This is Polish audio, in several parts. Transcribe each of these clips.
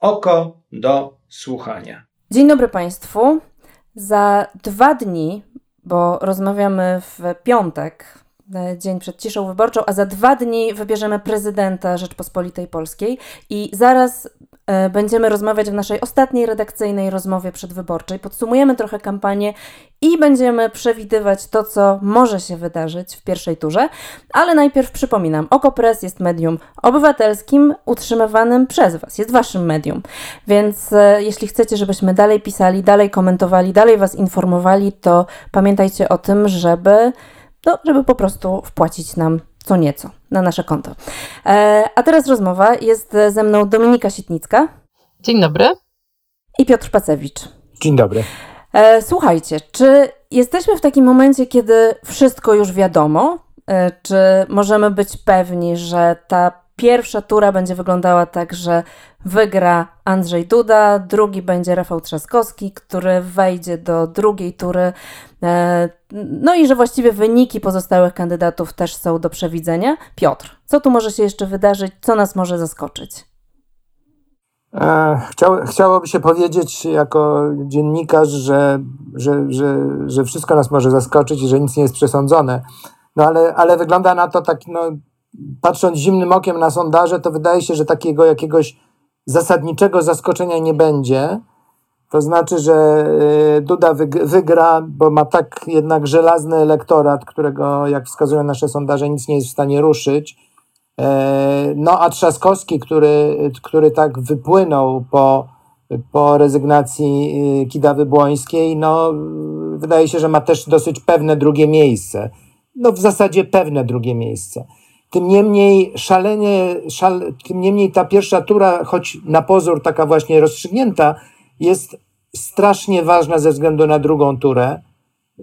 oko do słuchania. Dzień dobry Państwu. Za dwa dni, bo rozmawiamy w piątek, dzień przed ciszą wyborczą, a za dwa dni wybierzemy prezydenta Rzeczpospolitej Polskiej i zaraz E, będziemy rozmawiać w naszej ostatniej redakcyjnej rozmowie przedwyborczej. Podsumujemy trochę kampanię i będziemy przewidywać to, co może się wydarzyć w pierwszej turze. Ale najpierw przypominam, Okopres jest medium obywatelskim utrzymywanym przez Was, jest Waszym medium. Więc e, jeśli chcecie, żebyśmy dalej pisali, dalej komentowali, dalej Was informowali, to pamiętajcie o tym, żeby, no, żeby po prostu wpłacić nam co nieco na nasze konto. E, a teraz rozmowa. Jest ze mną Dominika Sitnicka. Dzień dobry. I Piotr Pacewicz. Dzień dobry. E, słuchajcie, czy jesteśmy w takim momencie, kiedy wszystko już wiadomo? E, czy możemy być pewni, że ta pierwsza tura będzie wyglądała tak, że wygra Andrzej Duda, drugi będzie Rafał Trzaskowski, który wejdzie do drugiej tury. E, no i że właściwie wyniki pozostałych kandydatów też są do przewidzenia. Piotr, co tu może się jeszcze wydarzyć? Co nas może zaskoczyć? E, chciał, chciałoby się powiedzieć jako dziennikarz, że, że, że, że wszystko nas może zaskoczyć i że nic nie jest przesądzone. No ale, ale wygląda na to tak, no, patrząc zimnym okiem na sondaże, to wydaje się, że takiego jakiegoś zasadniczego zaskoczenia nie będzie. To znaczy, że y, Duda wygra, bo ma tak jednak żelazny elektorat, którego, jak wskazują nasze sondaże, nic nie jest w stanie ruszyć. E, no a Trzaskowski, który, który tak wypłynął po, po rezygnacji y, Kidawy Błońskiej, no wydaje się, że ma też dosyć pewne drugie miejsce. No w zasadzie pewne drugie miejsce. Tym niemniej szalenie, szal, tym niemniej ta pierwsza tura, choć na pozór taka właśnie rozstrzygnięta, jest strasznie ważna ze względu na drugą turę.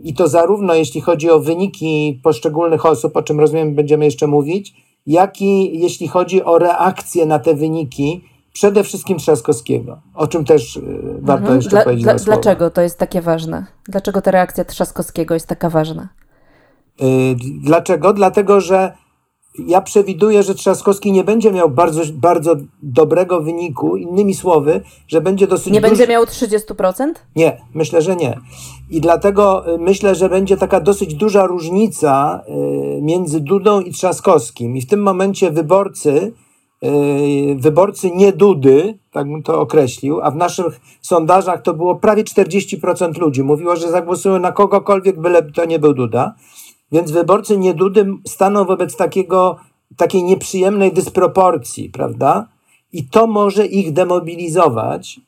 I to zarówno jeśli chodzi o wyniki poszczególnych osób, o czym rozumiem będziemy jeszcze mówić, jak i jeśli chodzi o reakcję na te wyniki, przede wszystkim Trzaskowskiego, o czym też y, warto mhm. jeszcze dla, powiedzieć. Dla, dlaczego to jest takie ważne? Dlaczego ta reakcja Trzaskowskiego jest taka ważna? Yy, dlaczego? Dlatego, że ja przewiduję, że Trzaskowski nie będzie miał bardzo, bardzo dobrego wyniku. Innymi słowy, że będzie dosyć. Nie duży... będzie miał 30%? Nie, myślę, że nie. I dlatego y, myślę, że będzie taka dosyć duża różnica y, między Dudą i Trzaskowskim. I w tym momencie wyborcy, y, wyborcy nie Dudy, tak bym to określił, a w naszych sondażach to było prawie 40% ludzi. Mówiło, że zagłosują na kogokolwiek, byle to nie był Duda. Więc wyborcy niedudy staną wobec takiego, takiej nieprzyjemnej dysproporcji, prawda? I to może ich demobilizować.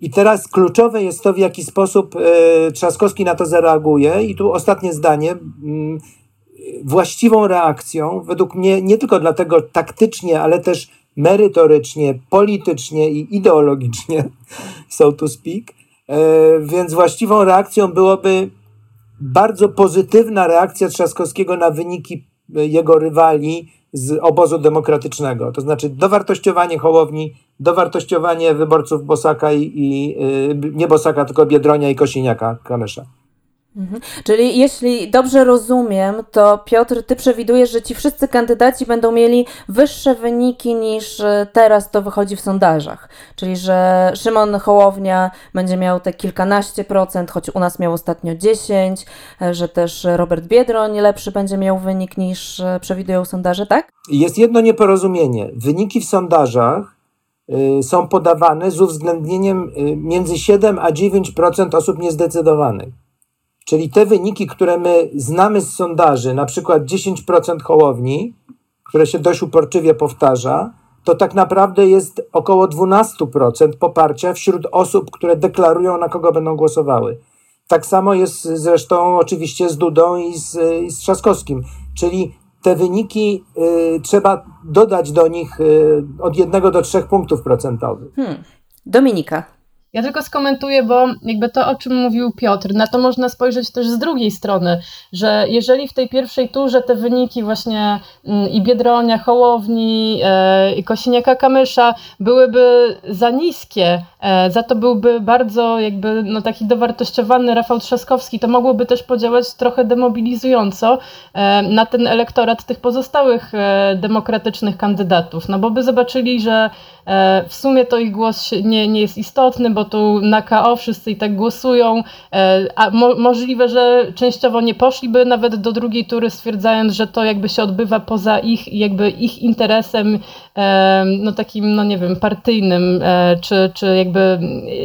I teraz kluczowe jest to, w jaki sposób e, Trzaskowski na to zareaguje. I tu ostatnie zdanie. Mm, właściwą reakcją, według mnie, nie tylko dlatego taktycznie, ale też merytorycznie, politycznie i ideologicznie, so to speak, e, więc właściwą reakcją byłoby bardzo pozytywna reakcja Trzaskowskiego na wyniki e, jego rywali z obozu demokratycznego. To znaczy dowartościowanie Hołowni, dowartościowanie wyborców Bosaka i, i yy, nie Bosaka, tylko Biedronia i Kosiniaka Kamysza. Mhm. Czyli jeśli dobrze rozumiem, to Piotr, ty przewidujesz, że ci wszyscy kandydaci będą mieli wyższe wyniki niż e, teraz to wychodzi w sondażach. Czyli, że Szymon Hołownia będzie miał te kilkanaście procent, choć u nas miał ostatnio 10, e, że też Robert Biedroń lepszy będzie miał wynik niż e, przewidują sondaże, tak? Jest jedno nieporozumienie. Wyniki w sondażach są podawane z uwzględnieniem między 7 a 9% osób niezdecydowanych. Czyli te wyniki, które my znamy z sondaży, na przykład 10% Hołowni, które się dość uporczywie powtarza, to tak naprawdę jest około 12% poparcia wśród osób, które deklarują, na kogo będą głosowały. Tak samo jest zresztą oczywiście z Dudą i z, i z Trzaskowskim. Czyli te wyniki y, trzeba dodać do nich y, od 1 do 3 punktów procentowych. Hmm. Dominika. Ja tylko skomentuję, bo jakby to, o czym mówił Piotr, na to można spojrzeć też z drugiej strony, że jeżeli w tej pierwszej turze te wyniki właśnie mm, i Biedronia, Hołowni, e, i Kosiniaka Kamysza byłyby za niskie, e, za to byłby bardzo jakby no, taki dowartościowany Rafał Trzaskowski, to mogłoby też podziałać trochę demobilizująco e, na ten elektorat tych pozostałych demokratycznych kandydatów, no bo by zobaczyli, że w sumie to ich głos nie, nie jest istotny, bo tu na KO wszyscy i tak głosują, e, a mo możliwe, że częściowo nie poszliby nawet do drugiej tury, stwierdzając, że to jakby się odbywa poza ich, jakby ich interesem, no takim, no nie wiem, partyjnym, czy, czy jakby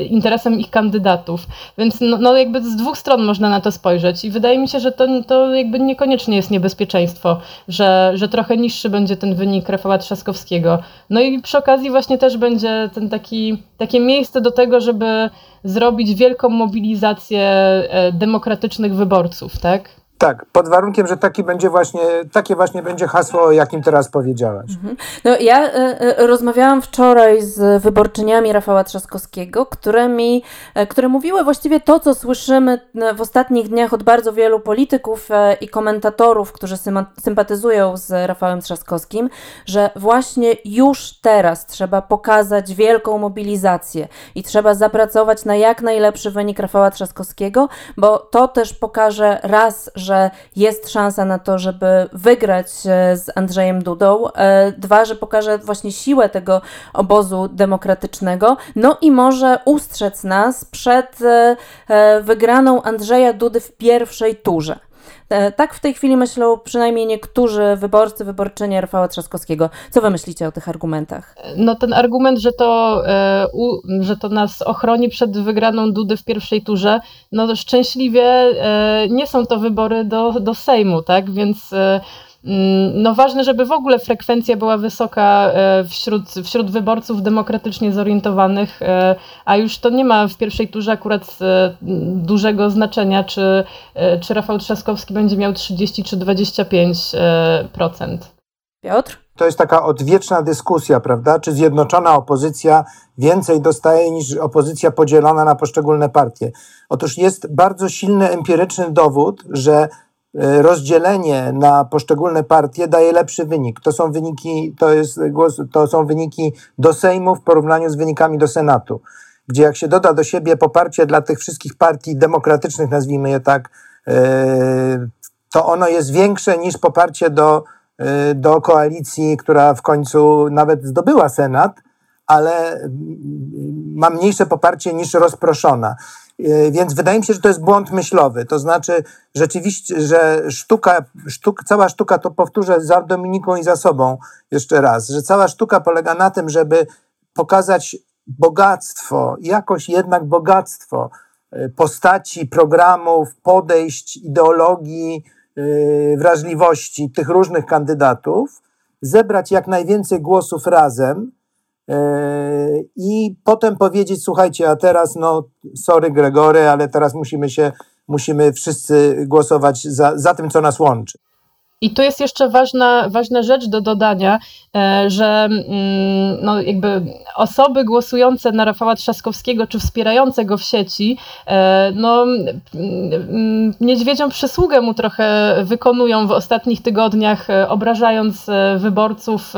interesem ich kandydatów. Więc no, no jakby z dwóch stron można na to spojrzeć i wydaje mi się, że to, to jakby niekoniecznie jest niebezpieczeństwo, że, że trochę niższy będzie ten wynik Rafała Trzaskowskiego. No i przy okazji właśnie też będzie ten taki, takie miejsce do tego, żeby zrobić wielką mobilizację e, demokratycznych wyborców, tak? Tak, pod warunkiem, że taki będzie właśnie, takie właśnie będzie hasło, o jakim teraz powiedziałaś. Mhm. No, ja y, rozmawiałam wczoraj z wyborczyniami Rafała Trzaskowskiego, które, mi, y, które mówiły właściwie to, co słyszymy w ostatnich dniach od bardzo wielu polityków i komentatorów, którzy sympatyzują z Rafałem Trzaskowskim, że właśnie już teraz trzeba pokazać wielką mobilizację i trzeba zapracować na jak najlepszy wynik Rafała Trzaskowskiego, bo to też pokaże raz, że że jest szansa na to, żeby wygrać e, z Andrzejem Dudą. E, dwa, że pokaże właśnie siłę tego obozu demokratycznego. No i może ustrzec nas przed e, wygraną Andrzeja Dudy w pierwszej turze. E, tak w tej chwili myślą przynajmniej niektórzy wyborcy, wyborczynie Rafała Trzaskowskiego. Co wy myślicie o tych argumentach? No ten argument, że to, e, że to nas ochroni przed wygraną Dudy w pierwszej turze, no szczęśliwie e, nie są to wybory do, do Sejmu, tak? Więc no ważne, żeby w ogóle frekwencja była wysoka e, wśród, wśród wyborców demokratycznie zorientowanych, e, a już to nie ma w pierwszej turze akurat e, dużego znaczenia, czy, czy Rafał Trzaskowski będzie miał 30 czy 25%. Piotr? To jest taka odwieczna dyskusja, prawda? Czy zjednoczona opozycja więcej dostaje niż opozycja podzielona na poszczególne partie? Otóż jest bardzo silny empiryczny dowód, że rozdzielenie na poszczególne partie daje lepszy wynik. To są wyniki, to, jest głos, to są wyniki do Sejmu w porównaniu z wynikami do Senatu, gdzie jak się doda do siebie poparcie dla tych wszystkich partii demokratycznych, nazwijmy je tak, e, to ono jest większe niż poparcie do, e, do koalicji, która w końcu nawet zdobyła Senat, ale ma mniejsze poparcie niż rozproszona. E, więc wydaje mi się, że to jest błąd myślowy. To znaczy, rzeczywiście, że sztuka, sztuk, cała sztuka, to powtórzę za Dominiką i za sobą jeszcze raz, że cała sztuka polega na tym, żeby pokazać bogactwo, jakoś jednak bogactwo e, postaci, programów, podejść, ideologii, e, wrażliwości tych różnych kandydatów, zebrać jak najwięcej głosów razem i potem powiedzieć, słuchajcie, a teraz no sorry Gregory, ale teraz musimy się, musimy wszyscy głosować za, za tym, co nas łączy. I tu jest jeszcze ważna, ważna rzecz do dodania, e, że mm, no jakby osoby głosujące na Rafała Trzaskowskiego czy wspierające go w sieci, e, no mm, niedźwiedzią przysługę mu trochę wykonują w ostatnich tygodniach, e, obrażając wyborców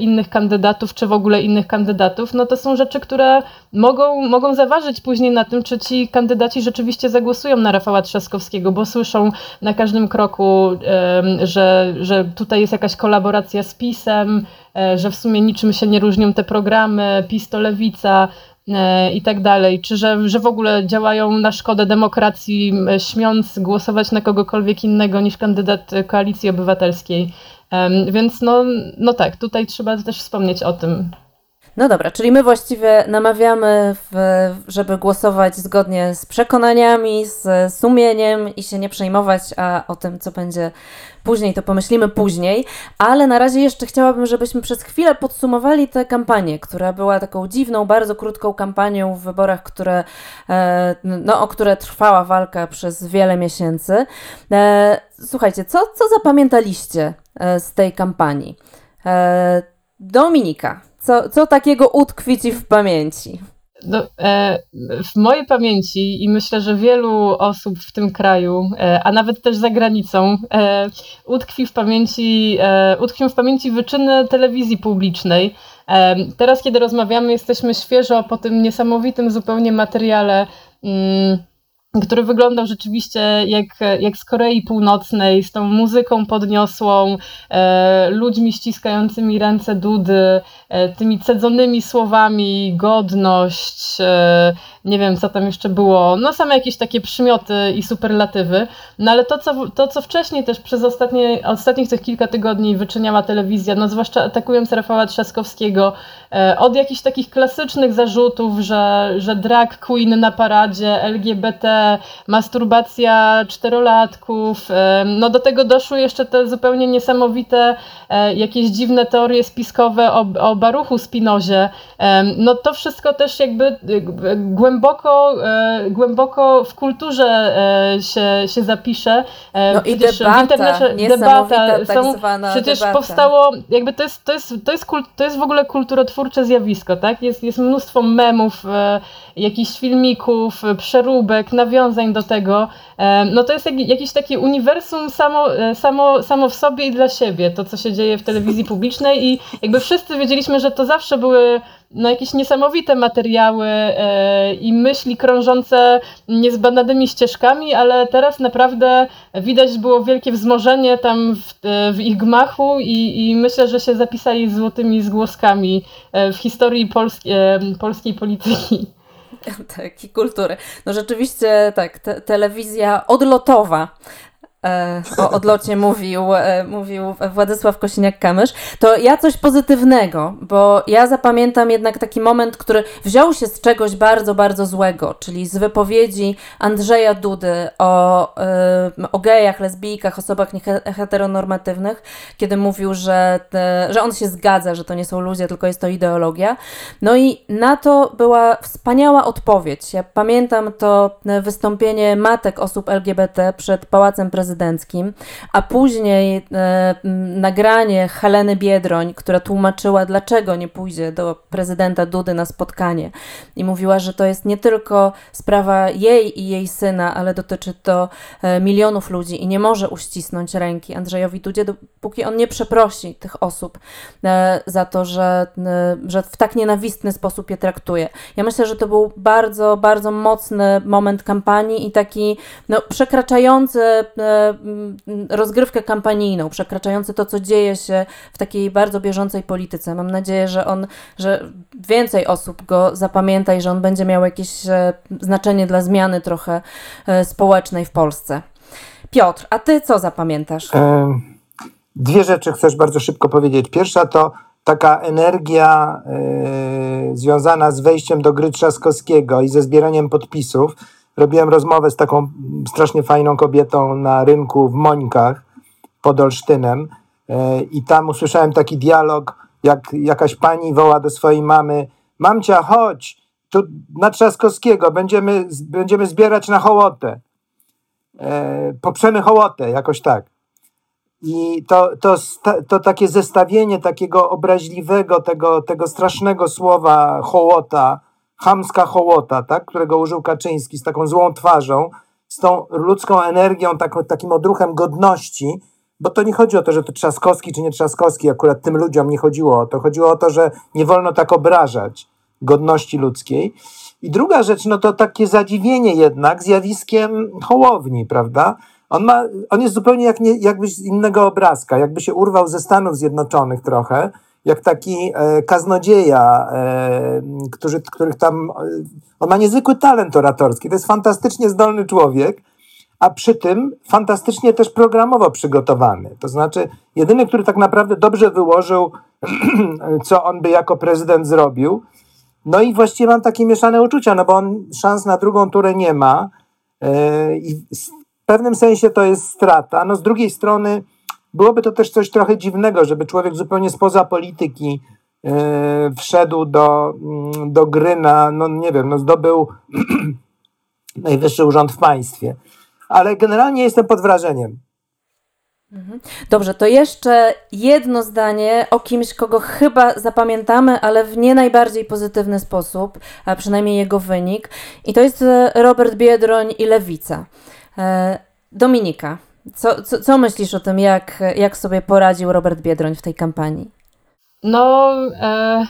innych kandydatów, czy w ogóle innych kandydatów. No to są rzeczy, które mogą, mogą zaważyć później na tym, czy ci kandydaci rzeczywiście zagłosują na Rafała Trzaskowskiego, bo słyszą na każdym kroku że, że tutaj jest jakaś kolaboracja z PiSem, e, że w sumie niczym się nie różnią te programy, PiS to lewica e, i tak dalej, czy że, że w ogóle działają na szkodę demokracji, śmiąc głosować na kogokolwiek innego niż kandydat Koalicji Obywatelskiej. Więc no, no tak, tutaj trzeba też wspomnieć o tym. No dobra, czyli my właściwie namawiamy, w, żeby głosować zgodnie z przekonaniami, z sumieniem i się nie przejmować, a o tym, co będzie później, to pomyślimy później. Ale na razie jeszcze chciałabym, żebyśmy przez chwilę podsumowali tę kampanię, która była taką dziwną, bardzo krótką kampanią w wyborach, które, e, no, o które trwała walka przez wiele miesięcy. E, słuchajcie, co, co zapamiętaliście e, z tej kampanii? Dominika, co, co takiego utkwi ci w pamięci? No, e, w mojej pamięci i myślę, że wielu osób w tym kraju, e, a nawet też za granicą, e, utkwi w pamięci, e, utkwią w pamięci wyczyny telewizji publicznej. E, teraz, kiedy rozmawiamy, jesteśmy świeżo po tym niesamowitym zupełnie materiale. Mm, który wyglądał rzeczywiście jak, jak z Korei Północnej, z tą muzyką podniosłą, e, ludźmi ściskającymi ręce Dudy, e, tymi cedzonymi słowami, godność, e, nie wiem co tam jeszcze było, no same jakieś takie przymioty i superlatywy, no ale to co, to, co wcześniej też przez ostatnie, ostatnich tych kilka tygodni wyczyniała telewizja, no zwłaszcza atakując Rafała Trzaskowskiego, e, od jakichś takich klasycznych zarzutów, że, że drag queen na paradzie, LGBT, masturbacja czterolatków, e, no do tego doszły jeszcze te zupełnie niesamowite e, jakieś dziwne teorie spiskowe o, o Baruchu Spinozie, no to wszystko też jakby głęboko głęboko, e, głęboko w kulturze e, się, się zapisze. E, no i debata, w internecie debata, tak są, przecież debata. powstało, jakby to jest, to jest, to jest, kult, to jest w ogóle kulturotwórcze zjawisko, tak? Jest, jest mnóstwo memów, jakichś filmików, przeróbek, nawiązań do tego. No to jest jakiś taki uniwersum samo, samo, samo w sobie i dla siebie, to co się dzieje w telewizji publicznej i jakby wszyscy wiedzieliśmy, że to zawsze były no, jakieś niesamowite materiały e, i myśli krążące niezbadanymi ścieżkami, ale teraz naprawdę widać było wielkie wzmożenie tam w, w ich gmachu i, i, myślę, że się zapisali złotymi zgłoskami e, w historii polski, e, polskiej polityki. Tak, i kultury. No rzeczywiście tak, te, telewizja odlotowa o odlocie mówił, e, mówił Władysław Kosiniak-Kamysz, to ja coś pozytywnego, bo ja zapamiętam jednak taki moment, który wziął się z czegoś bardzo, bardzo złego, czyli z wypowiedzi Andrzeja Dudy o, e, o gejach, lesbijkach, osobach heteronormatywnych, kiedy mówił, że, że on się zgadza, że to nie są ludzie, tylko jest to ideologia. No i na to była wspaniała odpowiedź. Ja pamiętam to wystąpienie matek osób LGBT przed Pałacem Prezydenckim, prezydenckim, a później e, nagranie Heleny Biedroń, która tłumaczyła, dlaczego nie pójdzie do prezydenta Dudy na spotkanie i mówiła, że to jest nie tylko sprawa jej i jej syna, ale dotyczy to e, milionów ludzi i nie może uścisnąć ręki Andrzejowi Dudzie, dopóki on nie przeprosi tych osób e, za to, że, e, że w tak nienawistny sposób je traktuje. Ja myślę, że to był bardzo, bardzo mocny moment kampanii i taki no, przekraczający e, rozgrywkę kampanijną, przekraczający to, co dzieje się w takiej bardzo bieżącej polityce. Mam nadzieję, że on, że więcej osób go zapamięta i że on będzie miał jakieś e, znaczenie dla zmiany trochę e, społecznej w Polsce. Piotr, a ty co zapamiętasz? E, dwie rzeczy chcesz bardzo szybko powiedzieć. Pierwsza to taka energia związana z wejściem do gry Trzaskowskiego i ze zbieraniem podpisów robiłem rozmowę z taką strasznie fajną kobietą na rynku w Mońkach pod Olsztynem e, i tam usłyszałem taki dialog, jak jakaś pani woła do swojej mamy mamcia chodź, tu na Trzaskowskiego będziemy, będziemy zbierać na hołotę. E, poprzemy hołotę, jakoś tak. I to, to, to takie zestawienie takiego obraźliwego, tego, tego strasznego słowa hołota, chamska hołota, tak, którego użył Kaczyński z taką złą twarzą, z tą ludzką energią, tak, takim odruchem godności, bo to nie chodzi o to, że to Trzaskowski czy nie Trzaskowski, akurat tym ludziom nie chodziło o to. Chodziło o to, że nie wolno tak obrażać godności ludzkiej. I druga rzecz, no to takie zadziwienie jednak zjawiskiem Hołowni, prawda? On, ma, on jest zupełnie jak nie, jakby z innego obrazka, jakby się urwał ze Stanów Zjednoczonych trochę, jak taki e, kaznodzieja, e, którzy, których tam. E, on ma niezwykły talent oratorski. To jest fantastycznie zdolny człowiek, a przy tym fantastycznie też programowo przygotowany. To znaczy, jedyny, który tak naprawdę dobrze wyłożył, co on by jako prezydent zrobił. No i właściwie mam takie mieszane uczucia, no bo on szans na drugą turę nie ma. I w pewnym sensie to jest strata. No z drugiej strony byłoby to też coś trochę dziwnego, żeby człowiek zupełnie spoza polityki yy, wszedł do, yy, do gry na, no nie wiem, no zdobył najwyższy urząd w państwie. Ale generalnie jestem pod wrażeniem. Mhm. Dobrze, to jeszcze jedno zdanie o kimś, kogo chyba zapamiętamy, ale w nie najbardziej pozytywny sposób, a przynajmniej jego wynik. I to jest e, Robert Biedroń i Lewica. E, Dominika, co, co, co myślisz o tym, jak, jak sobie poradził Robert Biedroń w tej kampanii? No, e,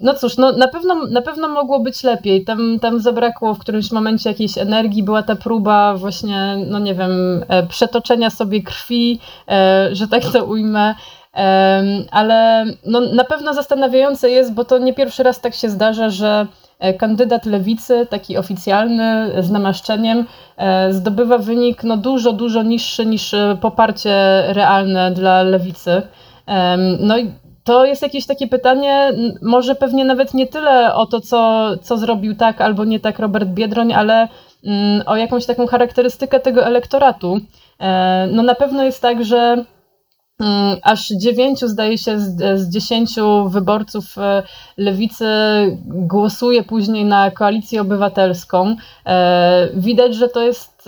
No cóż, no na pewno, na pewno mogło być lepiej. Tam, tam zabrakło w którymś momencie jakiejś energii, była ta próba właśnie, no nie wiem, e, przetoczenia sobie krwi, e, że tak to ujmę. Ale no, na pewno zastanawiające jest, bo to nie pierwszy raz tak się zdarza, że e, kandydat lewicy, taki oficjalny, z namaszczeniem, zdobywa wynik no, dużo, dużo niższy niż poparcie realne dla lewicy. No i to jest jakieś takie pytanie, może pewnie nawet nie tyle o to, co, co zrobił tak albo nie tak Robert Biedroń, ale mm, o jakąś taką charakterystykę tego elektoratu. E, no na pewno jest tak, że aż dziewięciu, zdaje się, z, dziesięciu wyborców e, lewicy głosuje później na koalicję obywatelską. E, widać, że to jest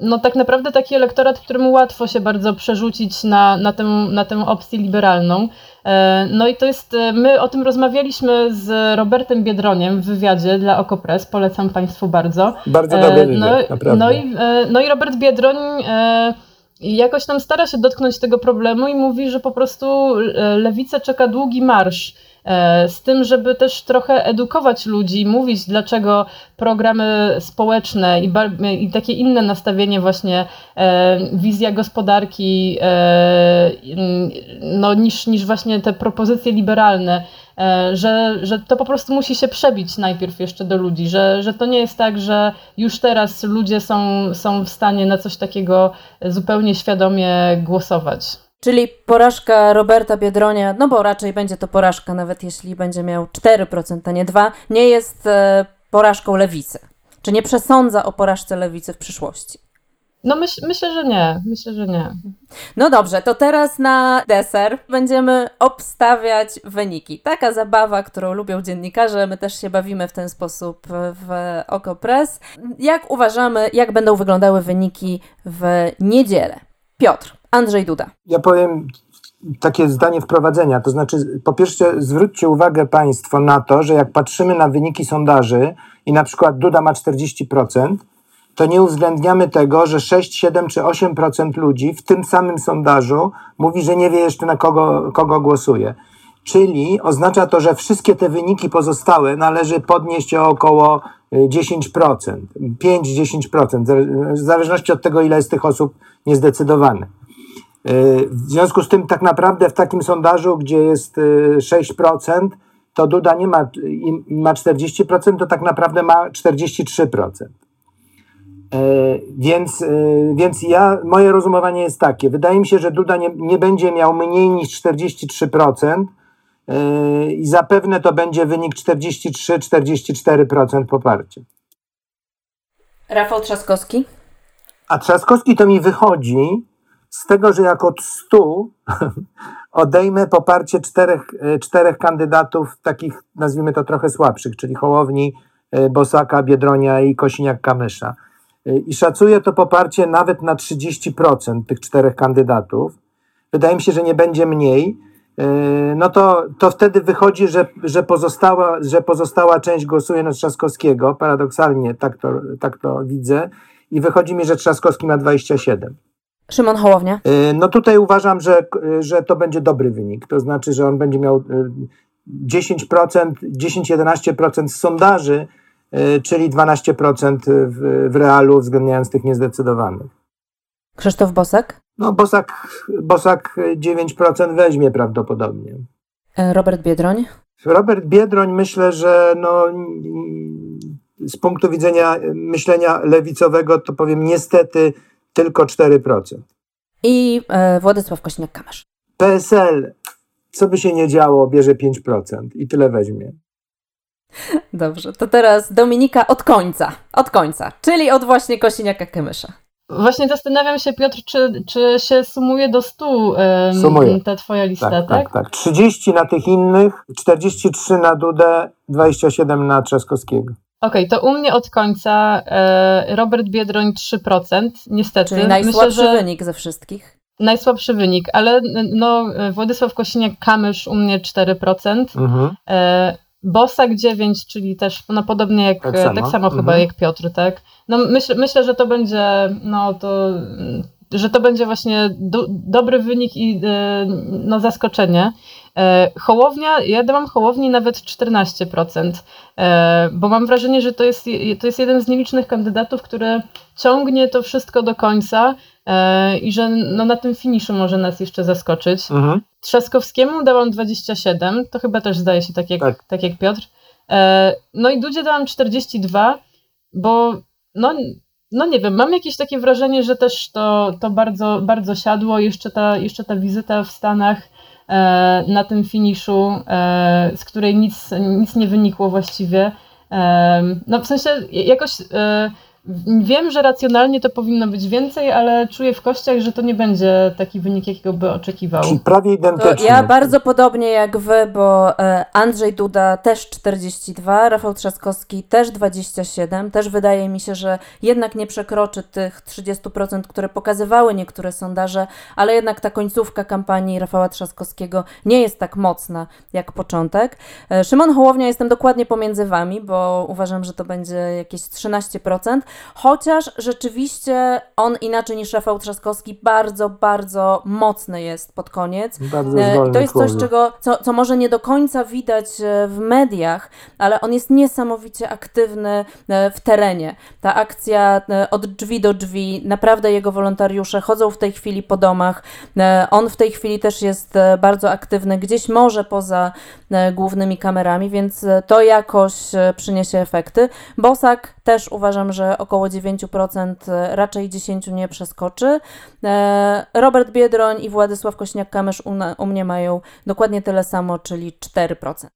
no, tak naprawdę taki elektorat, któremu łatwo się bardzo przerzucić na, na, tę, na tę opcję liberalną. E, no i to jest, e, my o tym rozmawialiśmy z Robertem Biedroniem w wywiadzie dla Okopres, polecam Państwu bardzo. Bardzo dobry e, wywiad, no, naprawdę. No i, no i Robert Biedroń jakoś tam stara się dotknąć tego problemu i mówi, że po prostu lewica czeka długi marsz E, z tym, żeby też trochę edukować ludzi, mówić, dlaczego programy społeczne i, i takie inne nastawienie, właśnie e, wizja gospodarki, e, no, niż, niż właśnie te propozycje liberalne, że, że to po prostu musi się przebić najpierw jeszcze do ludzi, że, że to nie jest tak, że już teraz ludzie są, są w stanie na coś takiego zupełnie świadomie głosować. Czyli porażka Roberta Biedronia, no bo raczej będzie to porażka, nawet jeśli będzie miał 4%, a nie 2%, nie jest e, porażką lewicy. Czy nie przesądza o porażce lewicy w przyszłości? No myśl, myślę, że nie. Myślę, że nie. No dobrze, to teraz na deser będziemy obstawiać wyniki. Taka zabawa, którą lubią dziennikarze, my też się bawimy w ten sposób w OkoPress. Jak uważamy, jak będą wyglądały wyniki w niedzielę? Piotr, Andrzej Duda. Ja powiem takie zdanie wprowadzenia. To znaczy, po pierwsze, zwróćcie uwagę Państwo na to, że jak patrzymy na wyniki sondaży i na przykład Duda ma 40%, to nie uwzględniamy tego, że 6, 7 czy 8% ludzi w tym samym sondażu mówi, że nie wie jeszcze na kogo, kogo głosuje. Czyli oznacza to, że wszystkie te wyniki pozostałe należy podnieść o około 10%, 5-10%, w zależności od tego, ile jest tych osób niezdecydowanych. W związku z tym, tak naprawdę w takim sondażu, gdzie jest 6%, y, to Duda nie ma, ma 40%, to tak naprawdę ma 43%. E, więc, y, więc ja, moje rozumowanie jest takie. Wydaje mi się, że Duda nie, nie będzie miał mniej niż 43% y, i zapewne to będzie wynik 43-44% poparcia. Rafał Trzaskowski? A Trzaskowski to mi wychodzi z tego, że jak od 100 odejmę poparcie czterech, e, czterech kandydatów, takich nazwijmy to trochę słabszych, czyli Hołowni, e, Bosaka, Biedronia i Kosiniak-Kamysza. E, I szacuję to poparcie nawet na 30% tych czterech kandydatów. Wydaje mi się, że nie będzie mniej. No to, to wtedy wychodzi, że, że, pozostała, że pozostała część głosuje na Trzaskowskiego. Paradoksalnie tak to, tak to widzę. I wychodzi mi, że Trzaskowski ma 27. Szymon Hołownia? Y, no tutaj uważam, że, że to będzie dobry wynik. To znaczy, że on będzie miał 10%, y, 10-11% z sondaży, y, czyli 12% w, w realu, uwzględniając tych niezdecydowanych. Krzysztof Bosak? No, Bosak, Bosak 9% weźmie prawdopodobnie. E, Robert Biedroń? Robert Biedroń myślę, że no, z punktu widzenia myślenia lewicowego, to powiem niestety tylko 4%. I e, Władysław Kośniak-Kamysz. PSL, co by się nie działo, bierze 5% i tyle weźmie. Dobrze, to teraz Dominika od końca, od końca, czyli od właśnie Kosiniaka-Kamysza. Właśnie zastanawiam się, Piotr, czy, czy się sumuje do 100 um, ta twoja lista, tak, tak? Tak, tak. 30 na tych innych, 43 na Dudę, 27 na Trzaskowskiego. Okej, okay, to u mnie od końca e, Robert Biedroń 3%, niestety. Czyli najsłabszy Myślę, wynik ze wszystkich. Najsłabszy wynik, ale no, Władysław Kosiniak-Kamysz u mnie 4%. Mhm. Bosak 9, czyli też no, podobnie jak tak samo, tak samo mhm. chyba jak Piotr, tak? No myśl, myślę, że to będzie no to że to będzie właśnie do, dobry wynik i e, no, zaskoczenie. E, Hołownia, ja dałam Hołowni nawet 14%, e, bo mam wrażenie, że to jest, to jest jeden z nielicznych kandydatów, który ciągnie to wszystko do końca i że no, na tym finiszu może nas jeszcze zaskoczyć. Mhm. Trzaskowskiemu dałam 27, to chyba też zdaje się tak jak, Tak. tak. jak Piotr. E, no i Dudzie dałam 42, bo no, no nie wiem, mam jakieś takie wrażenie, że też to, to bardzo, bardzo siadło. Jeszcze ta, jeszcze ta wizyta w Stanach e, na tym finiszu, e, z której nic, nic nie wynikło właściwie. E, no w sensie jakoś e, wiem, że racjonalnie to powinno być więcej, ale czuję w kościach, że to nie będzie taki wynik, jakiego by oczekiwał. Czyli prawie To identyczny. ja bardzo podobnie jak wy, bo e, Andrzej Duda też 42, Rafał Trzaskowski też 27. Też wydaje mi się, że jednak nie przekroczy tych 30%, które pokazywały niektóre sondaże, ale jednak ta końcówka kampanii Rafała Trzaskowskiego nie jest tak mocna jak początek. E, Szymon Hołownia jestem dokładnie pomiędzy wami, bo uważam, że to będzie jakieś 13%, chociaż rzeczywiście on inaczej niż Rafał Trzaskowski bardzo, bardzo mocny jest pod koniec. Bardzo E, to jest coś, czego, co, co może nie do końca widać e, w mediach, ale on jest niesamowicie aktywny e, w terenie. Ta akcja od drzwi do drzwi, naprawdę jego wolontariusze chodzą w tej chwili po domach. On w tej chwili też jest bardzo aktywny, gdzieś może poza głównymi kamerami, więc e, to jakoś e, przyniesie efekty. Bosak też uważam, że około 9%, e, raczej 10% nie przeskoczy. E, Robert Biedroń i Władysław Kośniak-Kamysz u mnie mają dokładnie tyle samo, czyli 4%.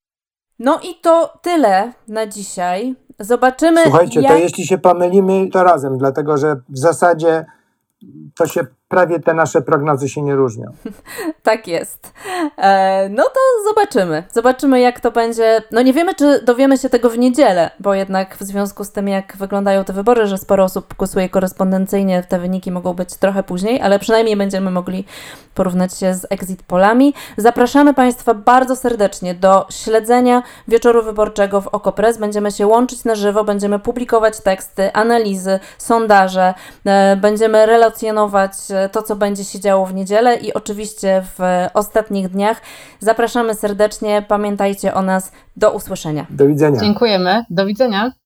No i to tyle na dzisiaj. Zobaczymy. Słuchajcie, jak... to jeśli się pomylimy, to razem, dlatego że w zasadzie to się prawie te nasze prognozy się nie różnią. Tak jest. E, no to zobaczymy. Zobaczymy, jak to będzie. No nie wiemy, czy dowiemy się tego w niedzielę, bo jednak w związku z tym, jak wyglądają te wybory, że sporo osób głosuje korespondencyjnie, te wyniki mogą być trochę później, ale przynajmniej będziemy mogli porównać się z exit polami. Zapraszamy Państwa bardzo serdecznie do śledzenia wieczoru wyborczego w Okopres. Będziemy się łączyć na żywo, będziemy publikować teksty, analizy, sondaże, e, będziemy relacjonować e, to, co będzie się działo w niedzielę i oczywiście w ostatnich dniach. Zapraszamy serdecznie, pamiętajcie o nas. Do usłyszenia. Do widzenia. Dziękujemy, do widzenia.